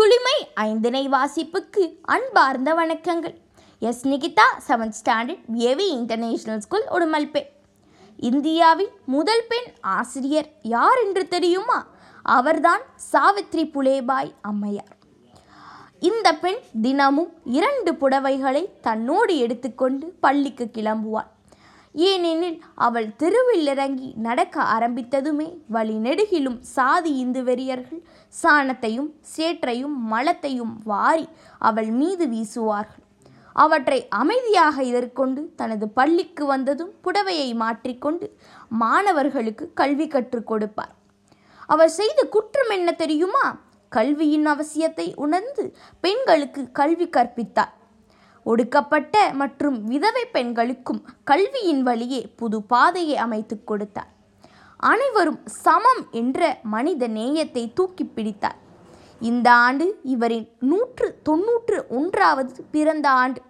துளிமை ஐந்தினை வாசிப்புக்கு அன்பார்ந்த வணக்கங்கள். S. Nikitha seventh standard AV international school Udumalpet இந்தியாவின் முதல் பெண் ஆசிரியர் யார் என்று தெரியுமா? அவர்தான் சாவித்ரி புலேபாய் அம்மையார். இந்த பெண் தினமும் இரண்டு புடவைகளை தன்னோடு எடுத்துக்கொண்டு பள்ளிக்கு கிளம்புவாள். ஏனெனில் அவள் தெருவில் இறங்கி நடக்க ஆரம்பித்ததுமே வழி நெடுகிலும் சாதி இந்து வெறியர்கள் சாணத்தையும் சேற்றையும் மலத்தையும் வாரி அவள் மீது வீசுவார்கள். அவற்றை அமைதியாக எதிர்கொண்டு தனது பள்ளிக்கு வந்ததும் புடவையை மாற்றிக்கொண்டு மாணவர்களுக்கு கல்வி கற்றுக் கொடுப்பார். அவர் செய்த குற்றம் என்ன தெரியுமா? கல்வியின் அவசியத்தை உணர்ந்து பெண்களுக்கு கல்வி கற்பித்தார். ஒடுக்கப்பட்ட மற்றும் விதவை பெண்களுக்கும் கல்வியின் வழியே புது பாதையை அமைத்து கொடுத்தார். அனைவரும் சமம் என்ற மனித நேயத்தை தூக்கி பிடித்தார். இந்த ஆண்டு இவரின் நூற்று தொன்னூற்று ஒன்றாவது பிறந்த ஆண்டு.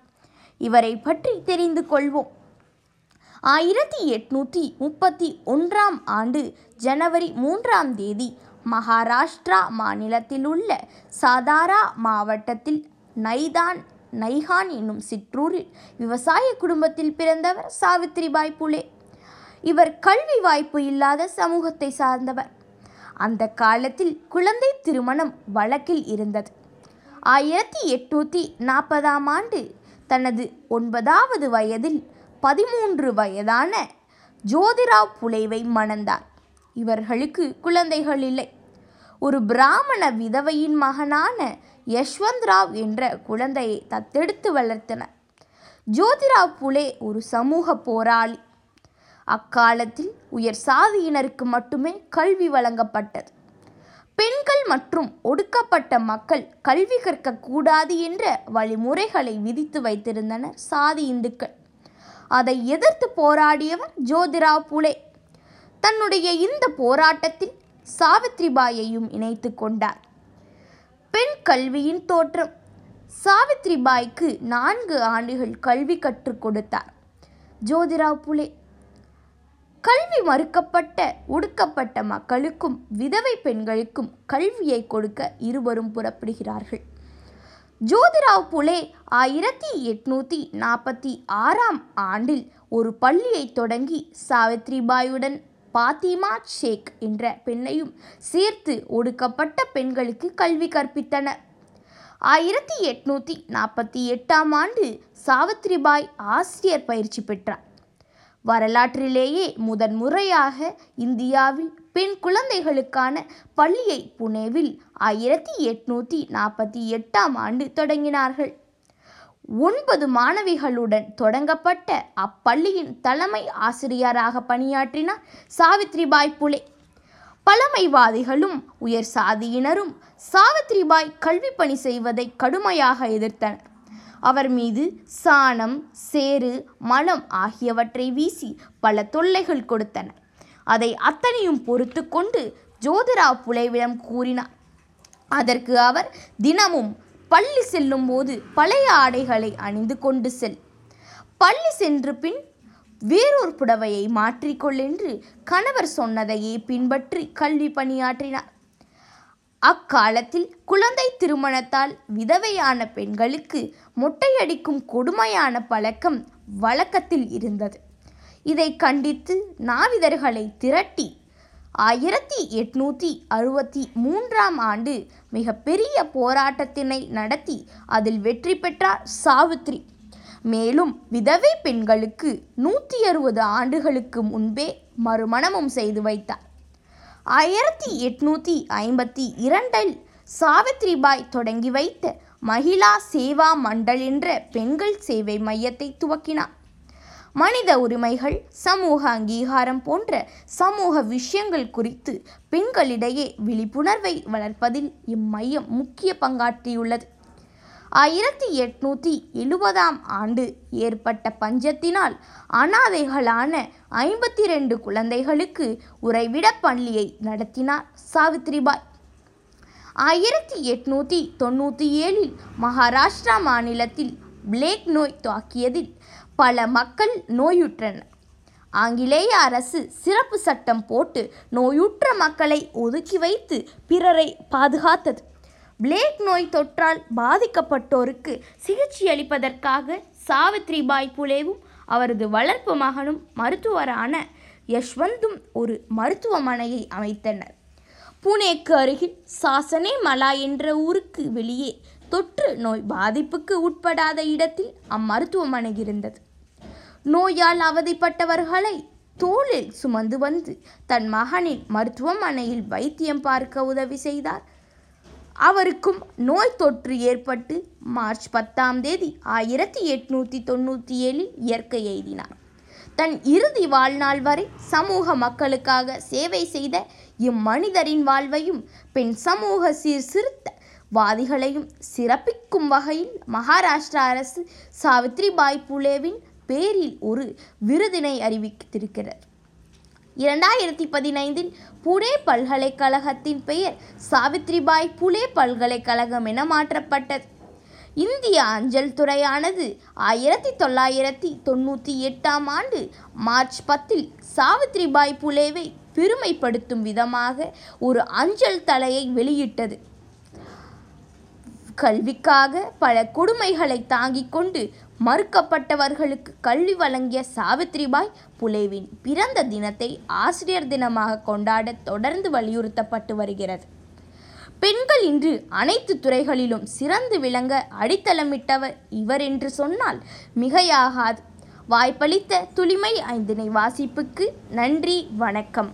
இவரை பற்றி தெரிந்து கொள்வோம். ஆயிரத்தி எட்நூற்றி முப்பத்தி ஒன்றாம் ஆண்டு ஜனவரி மூன்றாம் தேதி மகாராஷ்டிரா மாநிலத்தில் உள்ள சாதாரா மாவட்டத்தில் நைதான் நைஹான் என்னும் சிற்றூரில் விவசாய குடும்பத்தில் பிறந்தவர் சாவித்ரிபாய் புலே. இவர் கல்வி வாய்ப்பு இல்லாத சமூகத்தை சார்ந்தவர். அந்த காலத்தில் குழந்தை திருமணம் வழக்கில் இருந்தது. ஆயிரத்தி எட்நூற்றி நாற்பதாம் ஆண்டு தனது ஒன்பதாவது வயதில் பதிமூன்று வயதான ஜோதிராவ் புலேவை மணந்தார். இவர்களுக்கு குழந்தைகள் இல்லை. ஒரு பிராமண விதவையின் மகனான யஷ்வந்த் ராவ் என்ற குழந்தையை தத்தெடுத்து வளர்த்தனர். ஜோதிராவ் புலே ஒரு சமூக போராளி. அக்காலத்தில் உயர் சாதியினருக்கு மட்டுமே கல்வி வழங்கப்பட்டது. பெண்கள் மற்றும் ஒடுக்கப்பட்ட மக்கள் கல்வி கற்கக்கூடாது என்ற வழிமுறைகளை விதித்து வைத்திருந்தனர் சாதி இந்துக்கள். அதை எதிர்த்து போராடியவர் ஜோதிராவ் புலே. தன்னுடைய இந்த போராட்டத்தில் சாவித்ரிபாயையும் இணைத்து கொண்டார். பெண் கல்வியின் தோற்றம். சாவித்ரிபாய்க்கு நான்கு ஆண்டுகள் கல்வி கற்றுக் கொடுத்தார். ஜோதிராவ் புலே. கல்வி மறுக்கப்பட்ட ஒடுக்கப்பட்ட மக்களுக்கும் விதவை பெண்களுக்கும் கல்வியை கொடுக்க இருவரும் புறப்படுகிறார்கள். ஜோதிராவ் புலே ஆயிரத்தி எட்நூற்றி நாற்பத்தி ஆறாம் ஆண்டில் ஒரு பள்ளியை தொடங்கி சாவித்ரிபாயுடன் பாத்திமா ஷேக் என்ற பெண்ணையும் சேர்த்து ஒடுக்கப்பட்ட பெண்களுக்கு கல்வி கற்பித்தனர். ஆயிரத்தி எட்நூற்றி நாற்பத்தி எட்டாம் ஆண்டு சாவித்ரிபாய் ஆசிரியர் பயிற்சி பெற்றார். வரலாற்றிலேயே முதன் முறையாக இந்தியாவில் பெண் குழந்தைகளுக்கான பள்ளியை புனேவில் ஆயிரத்தி எட்நூற்றி நாற்பத்தி எட்டாம் ஆண்டு தொடங்கினார்கள். ஒன்பது மாணவிகளுடன் தொடங்கப்பட்ட அப்பள்ளியின் தலைமை ஆசிரியராக பணியாற்றினார் சாவித்ரிபாய் புலே. பழமைவாதிகளும் உயர் சாதியினரும் சாவித்ரிபாய் கல்வி பணி செய்வதை கடுமையாக எதிர்த்தனர். அவர் மீது சாணம் சேறு மலம் ஆகியவற்றை வீசி பல தொல்லைகள் கொடுத்தனர். அதை அத்தனையும் பொறுத்து கொண்டு ஜோதிராவ் புலேவிடம் கூறினார். அதற்கு அவர் தினமும் பள்ளி செல்லும் போது பழைய ஆடைகளை அணிந்து கொண்டு செல். பள்ளி சென்று பின் வேறொரு புடவையை மாற்றிக்கொள்ளென்று கணவர் சொன்னதையே பின்பற்றி கல்வி பணியாற்றினார். அக்காலத்தில் குழந்தை திருமணத்தால் விதவையான பெண்களுக்கு மொட்டையடிக்கும் கொடுமையான பழக்கம் வழக்கத்தில் இருந்தது. இதை கண்டித்து நாவிதர்களை திரட்டி ஆயிரத்தி எட்நூற்றி அறுபத்தி மூன்றாம் ஆண்டு மிகப்பெரிய போராட்டத்தினை நடத்தி அதில் வெற்றி பெற்றார் சாவித்ரி. மேலும் விதவை பெண்களுக்கு நூற்றி அறுபது ஆண்டுகளுக்கு முன்பே மறுமணமும் செய்து வைத்தார். ஆயிரத்தி எட்நூற்றி ஐம்பத்தி இரண்டில் சாவித்ரிபாய் தொடங்கி வைத்த மகிழா சேவா மண்டல் என்ற பெண்கள் சேவை மையத்தை துவக்கினார். மனித உரிமைகள் சமூக அங்கீகாரம் போன்ற சமூக விஷயங்கள் குறித்து பெண்களிடையே விழிப்புணர்வை வளர்ப்பதில் இம்மையம் முக்கிய பங்காற்றியுள்ளது. ஆயிரத்தி எட்நூற்றி எழுபதாம் ஆண்டு ஏற்பட்ட பஞ்சத்தினால் அனாதைகளான ஐம்பத்தி ரெண்டு குழந்தைகளுக்கு உறைவிட பள்ளியை நடத்தினார் சாவித்ரிபாய் ஆயிரத்தி எட்நூற்றி தொண்ணூற்றி ஏழில் மகாராஷ்டிரா மாநிலத்தில் பிளேக் நோய் தாக்கியதில் பல மக்கள் நோயுற்றனர். ஆங்கிலேய அரசு சிறப்பு சட்டம் போட்டு நோயுற்ற மக்களை ஒதுக்கி வைத்து பிறரை பாதுகாத்தது. பிளேக் நோய் தொற்றால் பாதிக்கப்பட்டோருக்கு சிகிச்சையளிப்பதற்காக சாவித்ரிபாய் புலேவும் அவரது வளர்ப்பு மகனும் மருத்துவரான யஷ்வந்தும் ஒரு மருத்துவமனையை அமைத்தனர். புனேக்கு அருகில் சாசனே மலா என்ற ஊருக்கு வெளியே தொற்று நோய் பாதிப்புக்கு உட்படாத இடத்தில் அம்மருத்துவமனை இருந்தது. நோயால் அவதிப்பட்டவர்களை தோளில் சுமந்து வந்து தன் மகனின் மருத்துவமனையில் வைத்தியம் பார்க்க உதவி செய்தார். அவருக்கும் நோய் தொற்று ஏற்பட்டு மார்ச் பத்தாம் தேதி ஆயிரத்தி எட்நூற்றி தொண்ணூற்றி ஏழில் இயற்கை எய்தினார் தன் இறுதி வாழ்நாள் வரை சமூக மக்களுக்காக சேவை செய்த இம்மனிதரின் வாழ்வையும் பெண் சமூக சீர்திருத்த வாதிகளையும் சிறப்பிக்கும் வகையில் மகாராஷ்டிரா அரசு சாவித்ரிபாய் புலேவின் பேரில் ஒரு விருதினை அறிவித்திருக்கிறது. இரண்டாயிரத்தி பதினைந்தில் புனே பல்கலைக்கழகத்தின் பெயர் சாவித்ரிபாய் புலே பல்கலைக்கழகம் என மாற்றப்பட்டது. இந்திய அஞ்சல் துறையானது ஆயிரத்தி தொள்ளாயிரத்தி தொண்ணூற்றி எட்டாம் ஆண்டு மார்ச் பத்தில் சாவித்ரிபாய் புலேவை பெருமைப்படுத்தும் விதமாக ஒரு அஞ்சல் தலையை வெளியிட்டது. கல்விக்காக பல கொடுமைகளை தாங்கிக் கொண்டு மறுக்கப்பட்டவர்களுக்கு கல்வி வழங்கிய சாவித்ரிபாய் புலேவின் பிறந்த தினத்தை ஆசிரியர் தினமாக கொண்டாட தொடர்ந்து வலியுறுத்தப்பட்டு வருகிறது. பெண்கள் இன்று அனைத்து துறைகளிலும் சிறந்து விளங்க அடித்தளமிட்டவர் இவர் என்று சொன்னால் மிகையாகாது. வாய்ப்பளித்த துளிமை ஐந்தினை வாசிப்புக்கு நன்றி வணக்கம்.